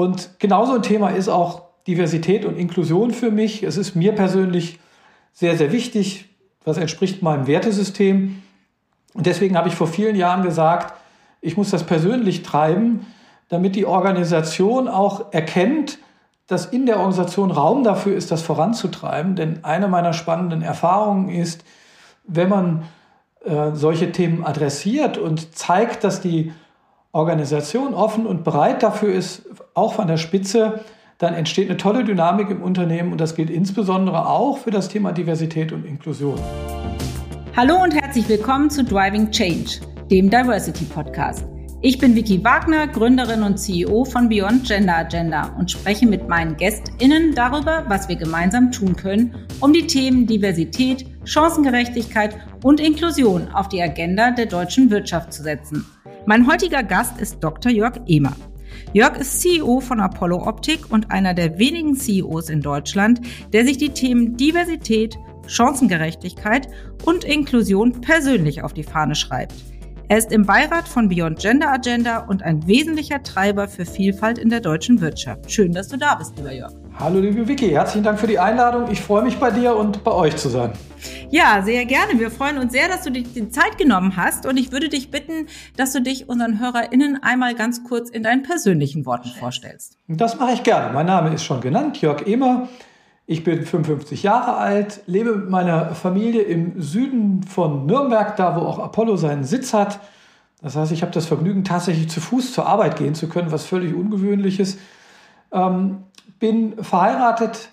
Und genauso ein Thema ist auch Diversität und Inklusion für mich. Es ist mir persönlich sehr, sehr wichtig. Was entspricht meinem Wertesystem. Und deswegen habe ich vor vielen Jahren gesagt, ich muss das persönlich treiben, damit die Organisation auch erkennt, dass in der Organisation Raum dafür ist, das voranzutreiben. Denn eine meiner spannenden Erfahrungen ist, wenn man äh, solche Themen adressiert und zeigt, dass die Organisation offen und bereit dafür ist, auch von der Spitze, dann entsteht eine tolle Dynamik im Unternehmen und das gilt insbesondere auch für das Thema Diversität und Inklusion. Hallo und herzlich willkommen zu Driving Change, dem Diversity Podcast. Ich bin Vicky Wagner, Gründerin und CEO von Beyond Gender Agenda und spreche mit meinen GästInnen darüber, was wir gemeinsam tun können, um die Themen Diversität, Chancengerechtigkeit und Inklusion auf die Agenda der deutschen Wirtschaft zu setzen. Mein heutiger Gast ist Dr. Jörg Ehmer. Jörg ist CEO von Apollo Optik und einer der wenigen CEOs in Deutschland, der sich die Themen Diversität, Chancengerechtigkeit und Inklusion persönlich auf die Fahne schreibt. Er ist im Beirat von Beyond Gender Agenda und ein wesentlicher Treiber für Vielfalt in der deutschen Wirtschaft. Schön, dass du da bist, lieber Jörg. Hallo, liebe Vicky. Herzlichen Dank für die Einladung. Ich freue mich bei dir und bei euch zu sein. Ja, sehr gerne. Wir freuen uns sehr, dass du dir die Zeit genommen hast. Und ich würde dich bitten, dass du dich unseren HörerInnen einmal ganz kurz in deinen persönlichen Worten vorstellst. Das mache ich gerne. Mein Name ist schon genannt, Jörg Ehmer. Ich bin 55 Jahre alt, lebe mit meiner Familie im Süden von Nürnberg, da wo auch Apollo seinen Sitz hat. Das heißt, ich habe das Vergnügen, tatsächlich zu Fuß zur Arbeit gehen zu können, was völlig ungewöhnlich ist. Ähm, bin verheiratet,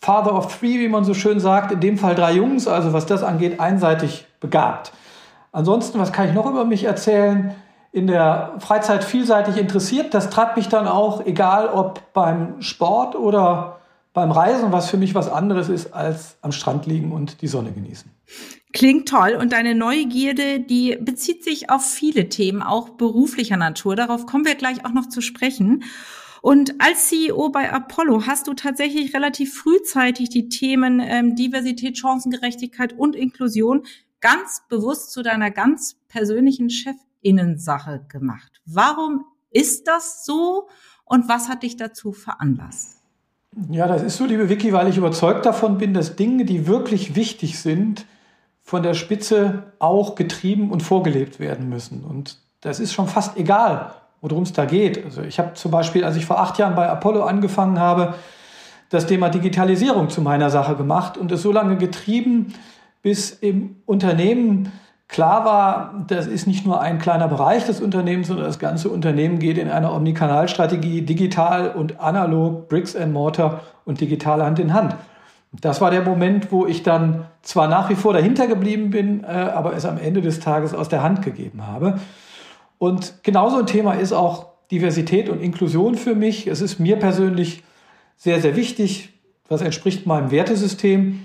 Father of Three, wie man so schön sagt, in dem Fall drei Jungs, also was das angeht, einseitig begabt. Ansonsten, was kann ich noch über mich erzählen? In der Freizeit vielseitig interessiert. Das treibt mich dann auch, egal ob beim Sport oder beim Reisen, was für mich was anderes ist, als am Strand liegen und die Sonne genießen. Klingt toll. Und deine Neugierde, die bezieht sich auf viele Themen, auch beruflicher Natur. Darauf kommen wir gleich auch noch zu sprechen. Und als CEO bei Apollo hast du tatsächlich relativ frühzeitig die Themen ähm, Diversität, Chancengerechtigkeit und Inklusion ganz bewusst zu deiner ganz persönlichen Chefinnensache gemacht. Warum ist das so und was hat dich dazu veranlasst? Ja, das ist so, liebe Vicky, weil ich überzeugt davon bin, dass Dinge, die wirklich wichtig sind, von der Spitze auch getrieben und vorgelebt werden müssen. Und das ist schon fast egal, worum es da geht. Also ich habe zum Beispiel, als ich vor acht Jahren bei Apollo angefangen habe, das Thema Digitalisierung zu meiner Sache gemacht und es so lange getrieben, bis im Unternehmen Klar war, das ist nicht nur ein kleiner Bereich des Unternehmens, sondern das ganze Unternehmen geht in einer Omnikanalstrategie digital und analog, Bricks and Mortar und digital Hand in Hand. Das war der Moment, wo ich dann zwar nach wie vor dahinter geblieben bin, äh, aber es am Ende des Tages aus der Hand gegeben habe. Und genauso ein Thema ist auch Diversität und Inklusion für mich. Es ist mir persönlich sehr, sehr wichtig. Was entspricht meinem Wertesystem.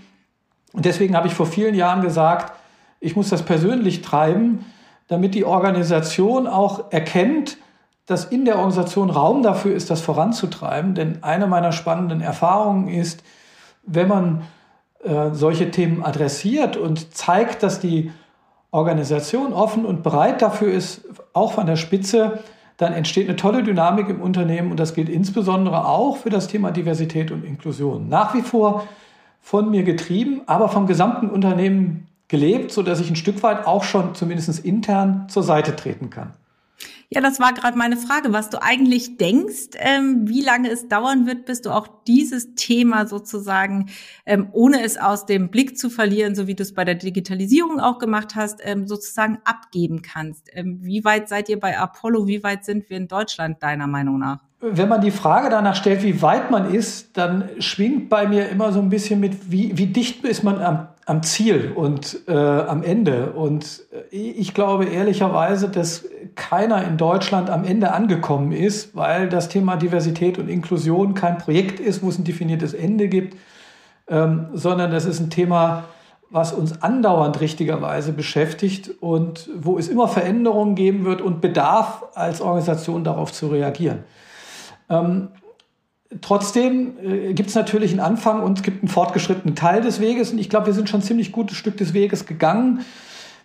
Und deswegen habe ich vor vielen Jahren gesagt, ich muss das persönlich treiben, damit die Organisation auch erkennt, dass in der Organisation Raum dafür ist, das voranzutreiben. Denn eine meiner spannenden Erfahrungen ist, wenn man äh, solche Themen adressiert und zeigt, dass die Organisation offen und bereit dafür ist, auch von der Spitze, dann entsteht eine tolle Dynamik im Unternehmen und das gilt insbesondere auch für das Thema Diversität und Inklusion. Nach wie vor von mir getrieben, aber vom gesamten Unternehmen gelebt, so dass ich ein Stück weit auch schon zumindest intern zur Seite treten kann. Ja, das war gerade meine Frage, was du eigentlich denkst, ähm, wie lange es dauern wird, bis du auch dieses Thema sozusagen, ähm, ohne es aus dem Blick zu verlieren, so wie du es bei der Digitalisierung auch gemacht hast, ähm, sozusagen abgeben kannst. Ähm, wie weit seid ihr bei Apollo? Wie weit sind wir in Deutschland deiner Meinung nach? Wenn man die Frage danach stellt, wie weit man ist, dann schwingt bei mir immer so ein bisschen mit, wie, wie dicht ist man am, am Ziel und äh, am Ende. Und äh, ich glaube ehrlicherweise, dass keiner in Deutschland am Ende angekommen ist, weil das Thema Diversität und Inklusion kein Projekt ist, wo es ein definiertes Ende gibt, ähm, sondern das ist ein Thema, was uns andauernd richtigerweise beschäftigt und wo es immer Veränderungen geben wird und Bedarf als Organisation darauf zu reagieren. Ähm, trotzdem äh, gibt es natürlich einen Anfang und es gibt einen fortgeschrittenen Teil des Weges. Und ich glaube, wir sind schon ein ziemlich gutes Stück des Weges gegangen.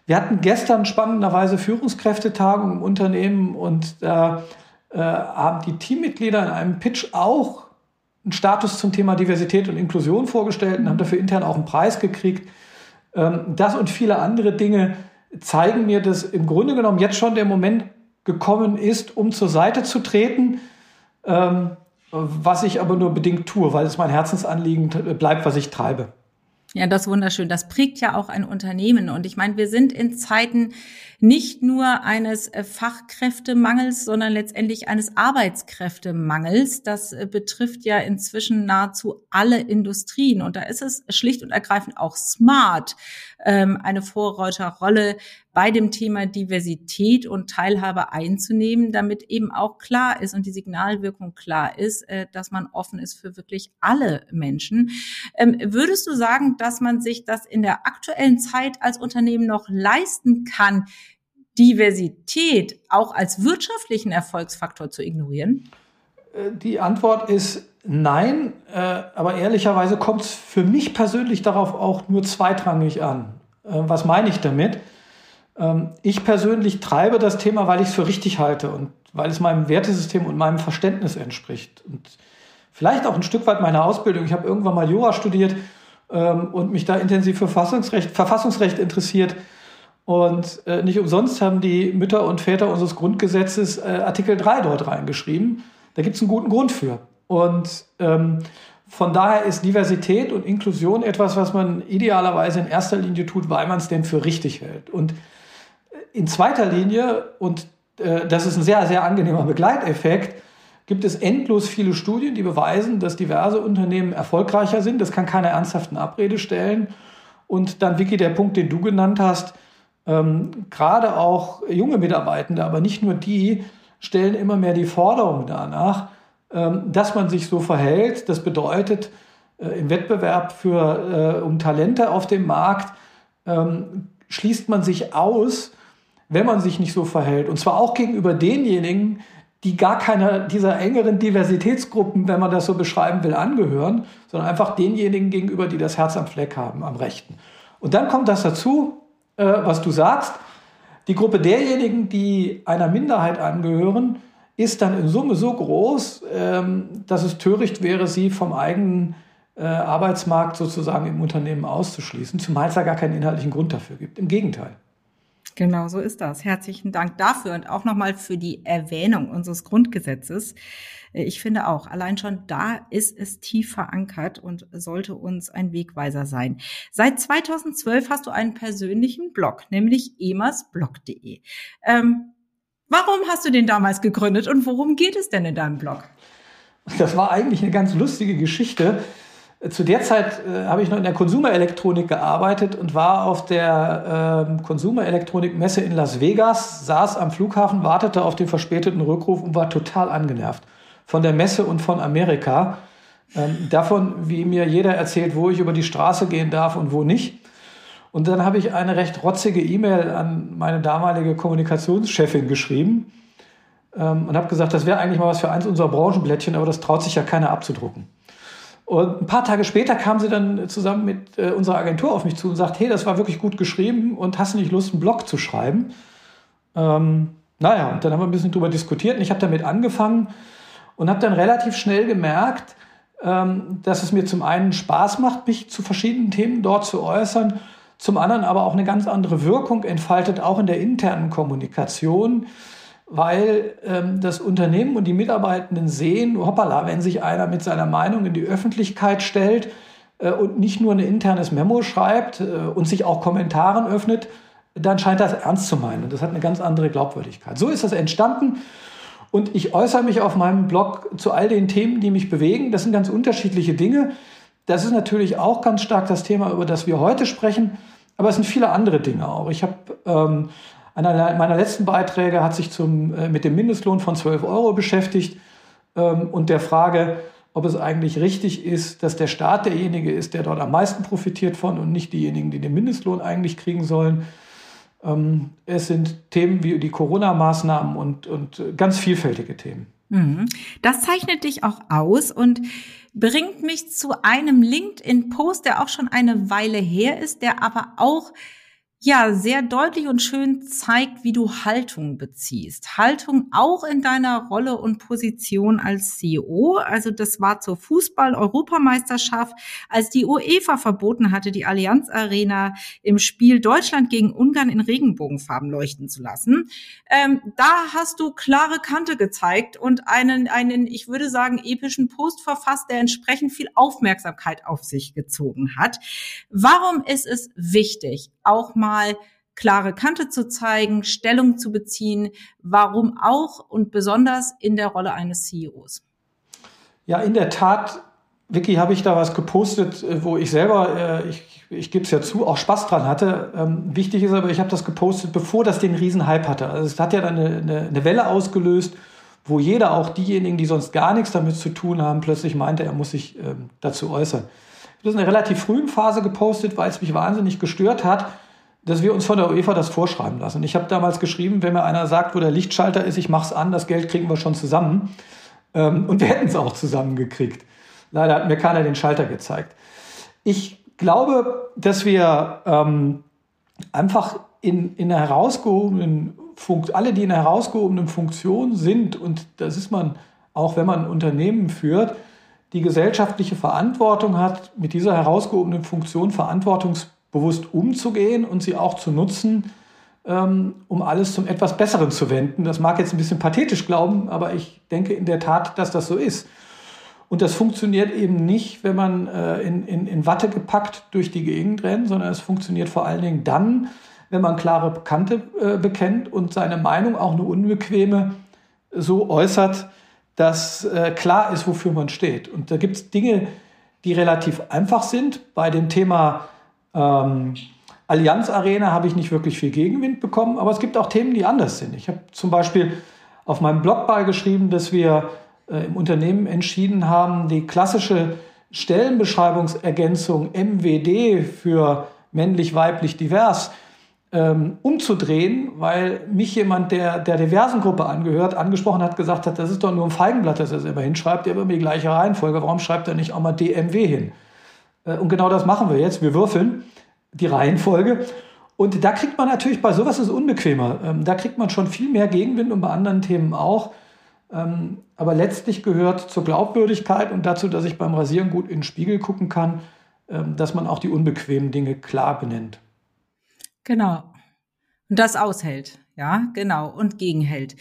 Wir hatten gestern spannenderweise Führungskräftetagung im Unternehmen und da äh, haben die Teammitglieder in einem Pitch auch einen Status zum Thema Diversität und Inklusion vorgestellt und haben dafür intern auch einen Preis gekriegt. Ähm, das und viele andere Dinge zeigen mir, dass im Grunde genommen jetzt schon der Moment gekommen ist, um zur Seite zu treten, ähm, was ich aber nur bedingt tue, weil es mein Herzensanliegen bleibt, was ich treibe. Ja, das ist wunderschön. Das prägt ja auch ein Unternehmen. Und ich meine, wir sind in Zeiten nicht nur eines äh, Fachkräftemangels, sondern letztendlich eines Arbeitskräftemangels. Das äh, betrifft ja inzwischen nahezu alle Industrien. Und da ist es schlicht und ergreifend auch smart, ähm, eine Vorreiterrolle bei dem Thema Diversität und Teilhabe einzunehmen, damit eben auch klar ist und die Signalwirkung klar ist, äh, dass man offen ist für wirklich alle Menschen. Ähm, würdest du sagen, dass man sich das in der aktuellen Zeit als Unternehmen noch leisten kann, Diversität auch als wirtschaftlichen Erfolgsfaktor zu ignorieren? Äh, die Antwort ist nein, äh, aber ehrlicherweise kommt es für mich persönlich darauf auch nur zweitrangig an. Was meine ich damit? Ähm, ich persönlich treibe das Thema, weil ich es für richtig halte und weil es meinem Wertesystem und meinem Verständnis entspricht. Und vielleicht auch ein Stück weit meiner Ausbildung. Ich habe irgendwann mal Jura studiert ähm, und mich da intensiv für Verfassungsrecht, Verfassungsrecht interessiert. Und äh, nicht umsonst haben die Mütter und Väter unseres Grundgesetzes äh, Artikel 3 dort reingeschrieben. Da gibt es einen guten Grund für. Und ähm, von daher ist Diversität und Inklusion etwas, was man idealerweise in erster Linie tut, weil man es denn für richtig hält. Und in zweiter Linie, und äh, das ist ein sehr, sehr angenehmer Begleiteffekt, gibt es endlos viele Studien, die beweisen, dass diverse Unternehmen erfolgreicher sind. Das kann keiner ernsthaften Abrede stellen. Und dann, Vicky, der Punkt, den du genannt hast, ähm, gerade auch junge Mitarbeitende, aber nicht nur die, stellen immer mehr die Forderung danach, ähm, dass man sich so verhält. Das bedeutet, äh, im Wettbewerb für, äh, um Talente auf dem Markt ähm, schließt man sich aus, wenn man sich nicht so verhält. Und zwar auch gegenüber denjenigen, die gar keiner dieser engeren Diversitätsgruppen, wenn man das so beschreiben will, angehören, sondern einfach denjenigen gegenüber, die das Herz am Fleck haben, am Rechten. Und dann kommt das dazu, äh, was du sagst. Die Gruppe derjenigen, die einer Minderheit angehören, ist dann in Summe so groß, ähm, dass es töricht wäre, sie vom eigenen äh, Arbeitsmarkt sozusagen im Unternehmen auszuschließen, zumal es da gar keinen inhaltlichen Grund dafür gibt. Im Gegenteil. Genau so ist das. Herzlichen Dank dafür und auch nochmal für die Erwähnung unseres Grundgesetzes. Äh, ich finde auch, allein schon da ist es tief verankert und sollte uns ein Wegweiser sein. Seit 2012 hast du einen persönlichen Blog, nämlich emasblog.de. Ähm, warum hast du den damals gegründet und worum geht es denn in deinem Blog? Das war eigentlich eine ganz lustige Geschichte. Zu der Zeit äh, habe ich noch in der Konsumerelektronik gearbeitet und war auf der äh, Konsumerelektronik-Messe in Las Vegas, saß am Flughafen, wartete auf den verspäteten Rückruf und war total angenervt von der Messe und von Amerika. Ähm, davon, wie mir jeder erzählt, wo ich über die Straße gehen darf und wo nicht. Und dann habe ich eine recht rotzige E-Mail an meine damalige Kommunikationschefin geschrieben ähm, und habe gesagt, das wäre eigentlich mal was für eins unserer Branchenblättchen, aber das traut sich ja keiner abzudrucken. Und ein paar Tage später kam sie dann zusammen mit äh, unserer Agentur auf mich zu und sagt, hey, das war wirklich gut geschrieben und hast du nicht Lust, einen Blog zu schreiben? Ähm, naja, und dann haben wir ein bisschen drüber diskutiert und ich habe damit angefangen und habe dann relativ schnell gemerkt, ähm, dass es mir zum einen Spaß macht, mich zu verschiedenen Themen dort zu äußern, zum anderen aber auch eine ganz andere Wirkung entfaltet, auch in der internen Kommunikation weil ähm, das Unternehmen und die Mitarbeitenden sehen, hoppala, wenn sich einer mit seiner Meinung in die Öffentlichkeit stellt äh, und nicht nur ein internes Memo schreibt äh, und sich auch Kommentaren öffnet, dann scheint das ernst zu meinen. Und das hat eine ganz andere Glaubwürdigkeit. So ist das entstanden. Und ich äußere mich auf meinem Blog zu all den Themen, die mich bewegen. Das sind ganz unterschiedliche Dinge. Das ist natürlich auch ganz stark das Thema, über das wir heute sprechen. Aber es sind viele andere Dinge auch. Ich habe ähm, einer meiner letzten Beiträge hat sich zum, äh, mit dem Mindestlohn von 12 Euro beschäftigt ähm, und der Frage, ob es eigentlich richtig ist, dass der Staat derjenige ist, der dort am meisten profitiert von und nicht diejenigen, die den Mindestlohn eigentlich kriegen sollen. Ähm, es sind Themen wie die Corona-Maßnahmen und, und ganz vielfältige Themen. Mhm. Das zeichnet dich auch aus und bringt mich zu einem LinkedIn-Post, der auch schon eine Weile her ist, der aber auch ja sehr deutlich und schön zeigt, wie du Haltung beziehst. Haltung auch in deiner Rolle und Position als CEO. Also das war zur Fußball-Europameisterschaft, als die UEFA verboten hatte, die Allianz Arena im Spiel Deutschland gegen Ungarn in Regenbogenfarben leuchten zu lassen. Ähm, da hast du klare Kante gezeigt und einen, einen, ich würde sagen, epischen Post verfasst, der entsprechend viel Aufmerksamkeit auf sich gezogen hat. Warum ist es wichtig, auch mal klare Kante zu zeigen, Stellung zu beziehen, warum auch und besonders in der Rolle eines CEOs? Ja, in der Tat, Vicky, habe ich da was gepostet, äh, wo ich selber, äh, ich, ich gebe es ja zu, auch Spaß dran hatte. Ähm, wichtig ist aber, ich habe das gepostet, bevor das den Riesenhype hatte. Also es hat ja dann eine, eine, eine Welle ausgelöst, wo jeder, auch diejenigen, die sonst gar nichts damit zu tun haben, plötzlich meinte, er muss sich ähm, dazu äußern. Das in einer relativ frühen Phase gepostet, weil es mich wahnsinnig gestört hat, dass wir uns von der UEFA das vorschreiben lassen. Ich habe damals geschrieben, wenn mir einer sagt, wo der Lichtschalter ist, ich mach's an, das Geld kriegen wir schon zusammen. Ähm, und wir hätten es auch zusammengekriegt. Leider hat mir keiner den Schalter gezeigt. Ich glaube, dass wir ähm, einfach in, in einer herausgehobenen Funktion, alle, die in einer herausgehobenen Funktion sind, und das ist man auch, wenn man ein Unternehmen führt, die gesellschaftliche Verantwortung hat, mit dieser herausgehobenen Funktion verantwortungs bewusst umzugehen und sie auch zu nutzen, ähm, um alles zum etwas Besseren zu wenden. Das mag jetzt ein bisschen pathetisch glauben, aber ich denke in der Tat, dass das so ist. Und das funktioniert eben nicht, wenn man äh, in, in, in Watte gepackt durch die Gegend rennt, sondern es funktioniert vor allen Dingen dann, wenn man klare Kante äh, bekennt und seine Meinung, auch eine unbequeme, so äußert, dass äh, klar ist, wofür man steht. Und da gibt es Dinge, die relativ einfach sind. Bei dem Thema ähm, Allianz Arena habe ich nicht wirklich viel Gegenwind bekommen, aber es gibt auch Themen, die anders sind. Ich habe zum Beispiel auf meinem Blog beigeschrieben, dass wir äh, im Unternehmen entschieden haben, die klassische Stellenbeschreibungsergänzung MWD für männlich, weiblich, divers ähm, umzudrehen, weil mich jemand, der der diversen Gruppe angehört, angesprochen hat, gesagt hat, das ist doch nur ein Feigenblatt, das er selber hinschreibt, der immer die gleiche Reihenfolge. Warum schreibt er nicht auch mal DMW hin? Äh, und genau das machen wir jetzt. Wir würfeln die Reihenfolge. Und da kriegt man natürlich, bei sowas ist unbequemer. Ähm, da kriegt man schon viel mehr Gegenwind und bei anderen Themen auch. Ähm, aber letztlich gehört zur Glaubwürdigkeit und dazu, dass ich beim Rasieren gut in den Spiegel gucken kann, ähm, dass man auch die unbequemen Dinge klar benennt. Genau. Und das aushält. Ja, genau, und gegenhält.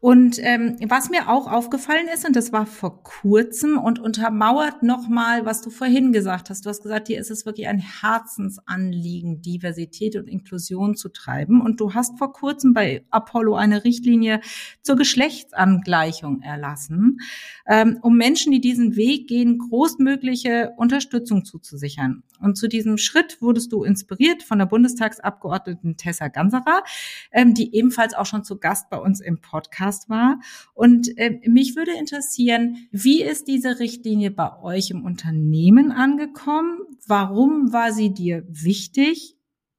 Und ähm, was mir auch aufgefallen ist, und das war vor kurzem und untermauert nochmal, was du vorhin gesagt hast. Du hast gesagt, dir ist es wirklich ein Herzensanliegen, Diversität und Inklusion zu treiben. Und du hast vor kurzem bei Apollo eine Richtlinie zur Geschlechtsangleichung erlassen, ähm, um Menschen, die diesen Weg gehen, großmögliche Unterstützung zuzusichern. Und zu diesem Schritt wurdest du inspiriert von der Bundestagsabgeordneten Tessa Ganserer, ähm, die ebenfalls auch schon zu Gast bei uns im Podcast war. Und äh, mich würde interessieren, wie ist diese Richtlinie bei euch im Unternehmen angekommen? Warum war sie dir wichtig?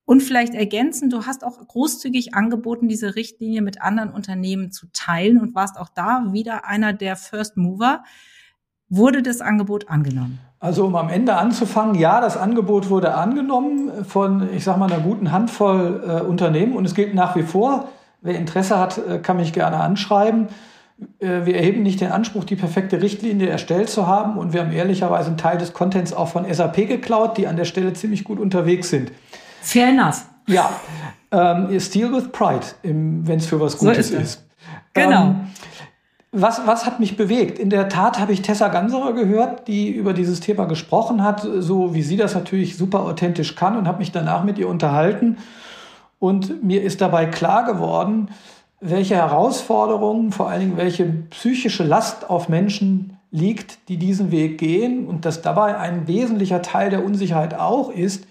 Und vielleicht ergänzen, du hast auch großzügig angeboten, diese Richtlinie mit anderen Unternehmen zu teilen und warst auch da wieder einer der First Mover. Wurde das Angebot angenommen? Also um am Ende anzufangen, ja, das Angebot wurde angenommen von, ich sage mal, einer guten Handvoll äh, Unternehmen und es gilt nach wie vor, wer Interesse hat, äh, kann mich gerne anschreiben. Äh, wir erheben nicht den Anspruch, die perfekte Richtlinie erstellt zu haben und wir haben ehrlicherweise einen Teil des Contents auch von SAP geklaut, die an der Stelle ziemlich gut unterwegs sind. Fair enough. Ja, ähm, Steal with Pride, wenn es für was Gutes so ist. ist. Genau. Ähm, was, was hat mich bewegt? In der Tat habe ich Tessa Ganserer gehört, die über dieses Thema gesprochen hat, so wie sie das natürlich super authentisch kann und habe mich danach mit ihr unterhalten. Und mir ist dabei klar geworden, welche Herausforderungen, vor allen Dingen welche psychische Last auf Menschen liegt, die diesen Weg gehen und dass dabei ein wesentlicher Teil der Unsicherheit auch ist,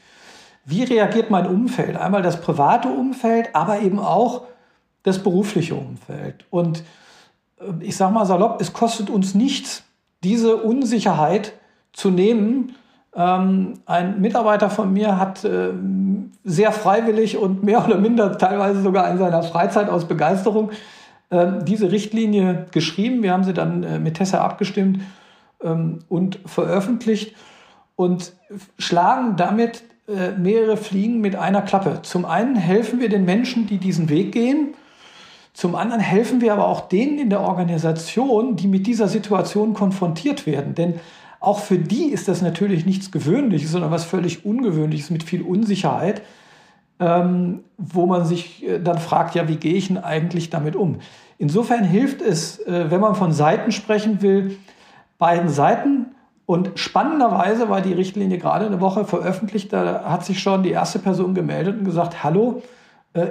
wie reagiert mein Umfeld? Einmal das private Umfeld, aber eben auch das berufliche Umfeld. Und ich sage mal salopp, es kostet uns nichts, diese Unsicherheit zu nehmen. Ähm, ein Mitarbeiter von mir hat äh, sehr freiwillig und mehr oder minder teilweise sogar in seiner Freizeit aus Begeisterung äh, diese Richtlinie geschrieben. Wir haben sie dann äh, mit Tessa abgestimmt ähm, und veröffentlicht und schlagen damit äh, mehrere Fliegen mit einer Klappe. Zum einen helfen wir den Menschen, die diesen Weg gehen. Zum anderen helfen wir aber auch denen in der Organisation, die mit dieser Situation konfrontiert werden. Denn auch für die ist das natürlich nichts Gewöhnliches, sondern was völlig Ungewöhnliches mit viel Unsicherheit, ähm, wo man sich äh, dann fragt, ja, wie gehe ich denn eigentlich damit um? Insofern hilft es, äh, wenn man von Seiten sprechen will, beiden Seiten. Und spannenderweise war die Richtlinie gerade eine Woche veröffentlicht, da hat sich schon die erste Person gemeldet und gesagt, hallo,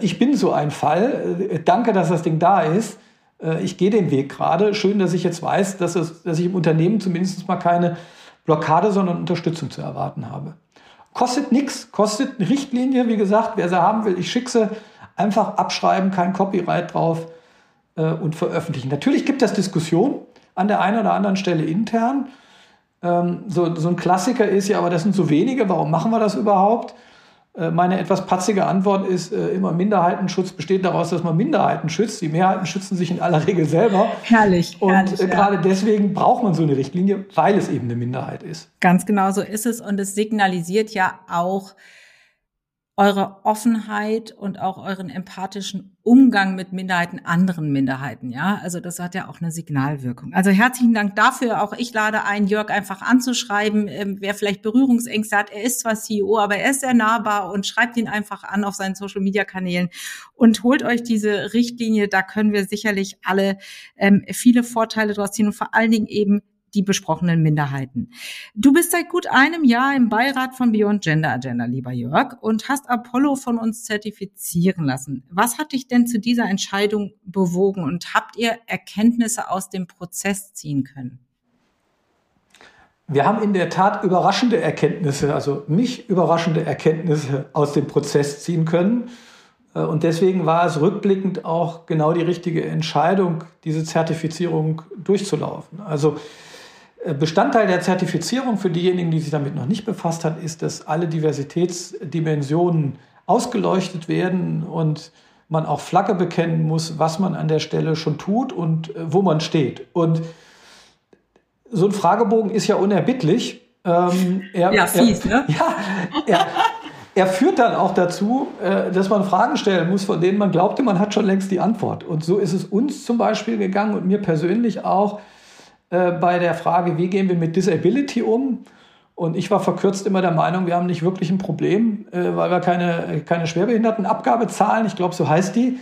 ich bin so ein Fall, äh, danke, dass das Ding da ist äh, ich gehe den Weg gerade. Schön, dass ich jetzt weiß, dass, es, dass ich im Unternehmen zumindest mal keine Blockade, sondern Unterstützung zu erwarten habe. Kostet nichts, kostet eine Richtlinie, wie gesagt, wer sie haben will, ich schicke sie, einfach abschreiben, kein Copyright drauf äh, und veröffentlichen. Natürlich gibt es Diskussionen an der einen oder anderen Stelle intern. Ähm, so, so ein Klassiker ist ja, aber das sind so wenige, warum machen wir das überhaupt? Äh, meine etwas patzige Antwort ist äh, immer, Minderheitenschutz besteht daraus, dass man Minderheiten schützt. Die Mehrheiten schützen sich in aller Regel selber. Herrlich. Und herrlich, äh, gerade deswegen braucht man so eine Richtlinie, weil es eben eine Minderheit ist. Ganz genau so ist es. Und es signalisiert ja auch, eure Offenheit und auch euren empathischen Umgang mit Minderheiten, anderen Minderheiten, ja. Also das hat ja auch eine Signalwirkung. Also herzlichen Dank dafür. Auch ich lade ein, Jörg einfach anzuschreiben, ähm, wer vielleicht Berührungsängste hat. Er ist zwar CEO, aber er ist sehr nahbar und schreibt ihn einfach an auf seinen Social Media Kanälen und holt euch diese Richtlinie. Da können wir sicherlich alle ähm, viele Vorteile draus ziehen und vor allen Dingen eben die besprochenen Minderheiten. Du bist seit gut einem Jahr im Beirat von Beyond Gender Agenda, lieber Jörg, und hast Apollo von uns zertifizieren lassen. Was hat dich denn zu dieser Entscheidung bewogen und habt ihr Erkenntnisse aus dem Prozess ziehen können? Wir haben in der Tat überraschende Erkenntnisse, also mich überraschende Erkenntnisse aus dem Prozess ziehen können. Äh, und deswegen war es rückblickend auch genau die richtige Entscheidung, diese Zertifizierung durchzulaufen. Also Bestandteil der Zertifizierung für diejenigen, die sich damit noch nicht befasst hat, ist, dass alle Diversitätsdimensionen ausgeleuchtet werden und man auch Flagge bekennen muss, was man an der Stelle schon tut und äh, wo man steht. Und so ein Fragebogen ist ja unerbittlich. Ähm, er, ja, fies, er, ne? Ja, er, er führt dann auch dazu, äh, dass man Fragen stellen muss, von denen man glaubte, man hat schon längst die Antwort. Und so ist es uns zum Beispiel gegangen und mir persönlich auch äh, bei der Frage, wie gehen wir mit Disability um. Und ich war verkürzt immer der Meinung, wir haben nicht wirklich ein Problem, äh, weil wir keine, keine Schwerbehindertenabgabe zahlen. Ich glaube, so heißt die.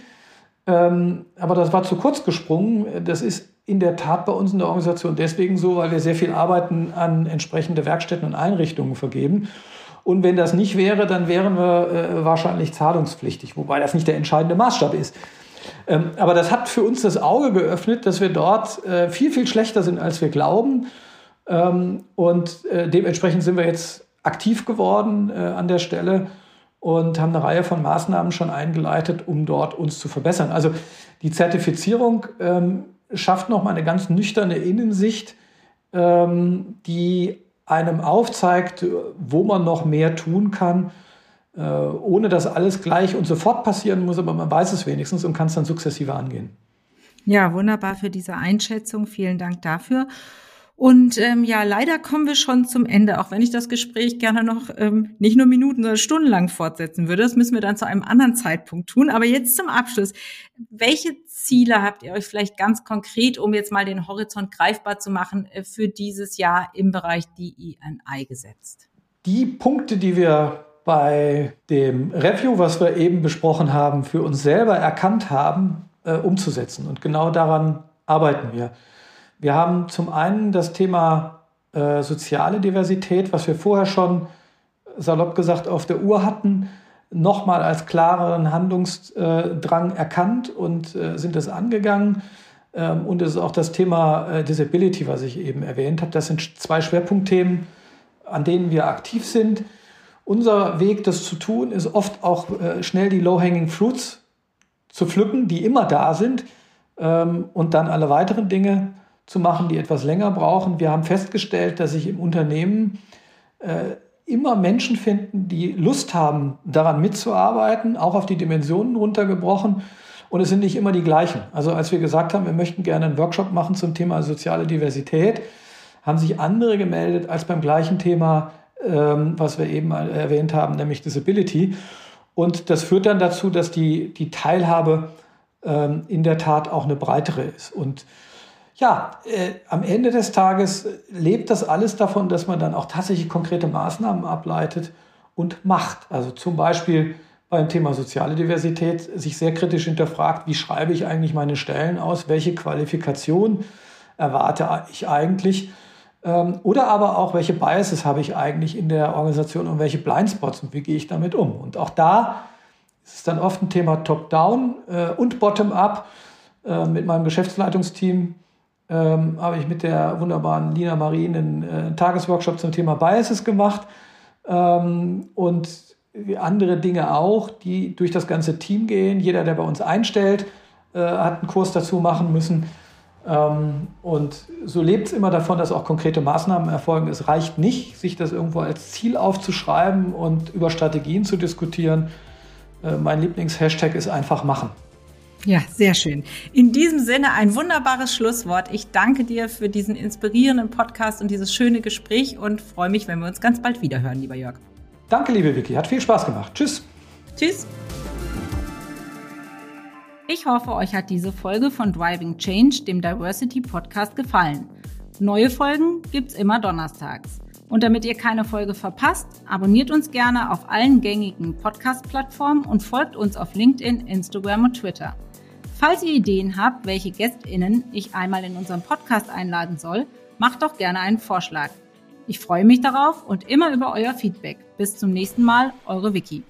Ähm, aber das war zu kurz gesprungen. Das ist in der Tat bei uns in der Organisation deswegen so, weil wir sehr viel Arbeiten an entsprechende Werkstätten und Einrichtungen vergeben. Und wenn das nicht wäre, dann wären wir äh, wahrscheinlich zahlungspflichtig, wobei das nicht der entscheidende Maßstab ist. Ähm, aber das hat für uns das Auge geöffnet, dass wir dort äh, viel, viel schlechter sind, als wir glauben. Ähm, und äh, dementsprechend sind wir jetzt aktiv geworden äh, an der Stelle und haben eine Reihe von Maßnahmen schon eingeleitet, um dort uns zu verbessern. Also die Zertifizierung ähm, schafft nochmal eine ganz nüchterne Innensicht, ähm, die einem aufzeigt, wo man noch mehr tun kann äh, ohne dass alles gleich und sofort passieren muss, aber man weiß es wenigstens und kann es dann sukzessive angehen. Ja, wunderbar für diese Einschätzung. Vielen Dank dafür. Und ähm, ja, leider kommen wir schon zum Ende, auch wenn ich das Gespräch gerne noch ähm, nicht nur Minuten, sondern stundenlang fortsetzen würde. Das müssen wir dann zu einem anderen Zeitpunkt tun. Aber jetzt zum Abschluss. Welche Ziele habt ihr euch vielleicht ganz konkret, um jetzt mal den Horizont greifbar zu machen, äh, für dieses Jahr im Bereich DEI gesetzt? Die Punkte, die wir bei dem Review, was wir eben besprochen haben, für uns selber erkannt haben, äh, umzusetzen. Und genau daran arbeiten wir. Wir haben zum einen das Thema äh, soziale Diversität, was wir vorher schon salopp gesagt auf der Uhr hatten, nochmal als klareren Handlungsdrang erkannt und äh, sind es angegangen. Ähm, und es ist auch das Thema äh, Disability, was ich eben erwähnt habe. Das sind zwei Schwerpunktthemen, an denen wir aktiv sind. Unser Weg, das zu tun, ist oft auch äh, schnell die Low-Hanging Fruits zu pflücken, die immer da sind, ähm, und dann alle weiteren Dinge zu machen, die etwas länger brauchen. Wir haben festgestellt, dass sich im Unternehmen äh, immer Menschen finden, die Lust haben, daran mitzuarbeiten, auch auf die Dimensionen runtergebrochen. Und es sind nicht immer die gleichen. Also als wir gesagt haben, wir möchten gerne einen Workshop machen zum Thema soziale Diversität, haben sich andere gemeldet als beim gleichen Thema ähm, was wir eben erwähnt haben, nämlich Disability. Und das führt dann dazu, dass die, die Teilhabe ähm, in der Tat auch eine breitere ist. Und ja, äh, am Ende des Tages lebt das alles davon, dass man dann auch tatsächlich konkrete Maßnahmen ableitet und macht. Also zum Beispiel beim Thema soziale Diversität sich sehr kritisch hinterfragt, wie schreibe ich eigentlich meine Stellen aus, welche Qualifikation erwarte ich eigentlich oder aber auch, welche Biases habe ich eigentlich in der Organisation und welche Blindspots und wie gehe ich damit um. Und auch da ist es dann oft ein Thema Top-Down äh, und Bottom-Up. Äh, mit meinem Geschäftsleitungsteam ähm, habe ich mit der wunderbaren Lina Marien einen äh, Tagesworkshop zum Thema Biases gemacht ähm, und andere Dinge auch, die durch das ganze Team gehen. Jeder, der bei uns einstellt, hat einen Kurs dazu machen müssen. Ähm, und so lebt es immer davon, dass auch konkrete Maßnahmen erfolgen. Es reicht nicht, sich das irgendwo als Ziel aufzuschreiben und über Strategien zu diskutieren. Äh, mein Lieblingshashtag ist einfach machen. Ja, sehr schön. In diesem Sinne ein wunderbares Schlusswort. Ich danke dir für diesen inspirierenden Podcast und dieses schöne Gespräch und freue mich, wenn wir uns ganz bald wieder hören, lieber Jörg. Danke, liebe Vicky. Hat viel Spaß gemacht. Tschüss. Tschüss. Ich hoffe, euch hat diese Folge von Driving Change, dem Diversity Podcast, gefallen. Neue Folgen gibt's immer donnerstags. Und damit ihr keine Folge verpasst, abonniert uns gerne auf allen gängigen Podcast-Plattformen und folgt uns auf LinkedIn, Instagram und Twitter. Falls ihr Ideen habt, welche GästInnen ich einmal in unseren Podcast einladen soll, macht doch gerne einen Vorschlag. Ich freue mich darauf und immer über euer Feedback. Bis zum nächsten Mal, eure Vicky.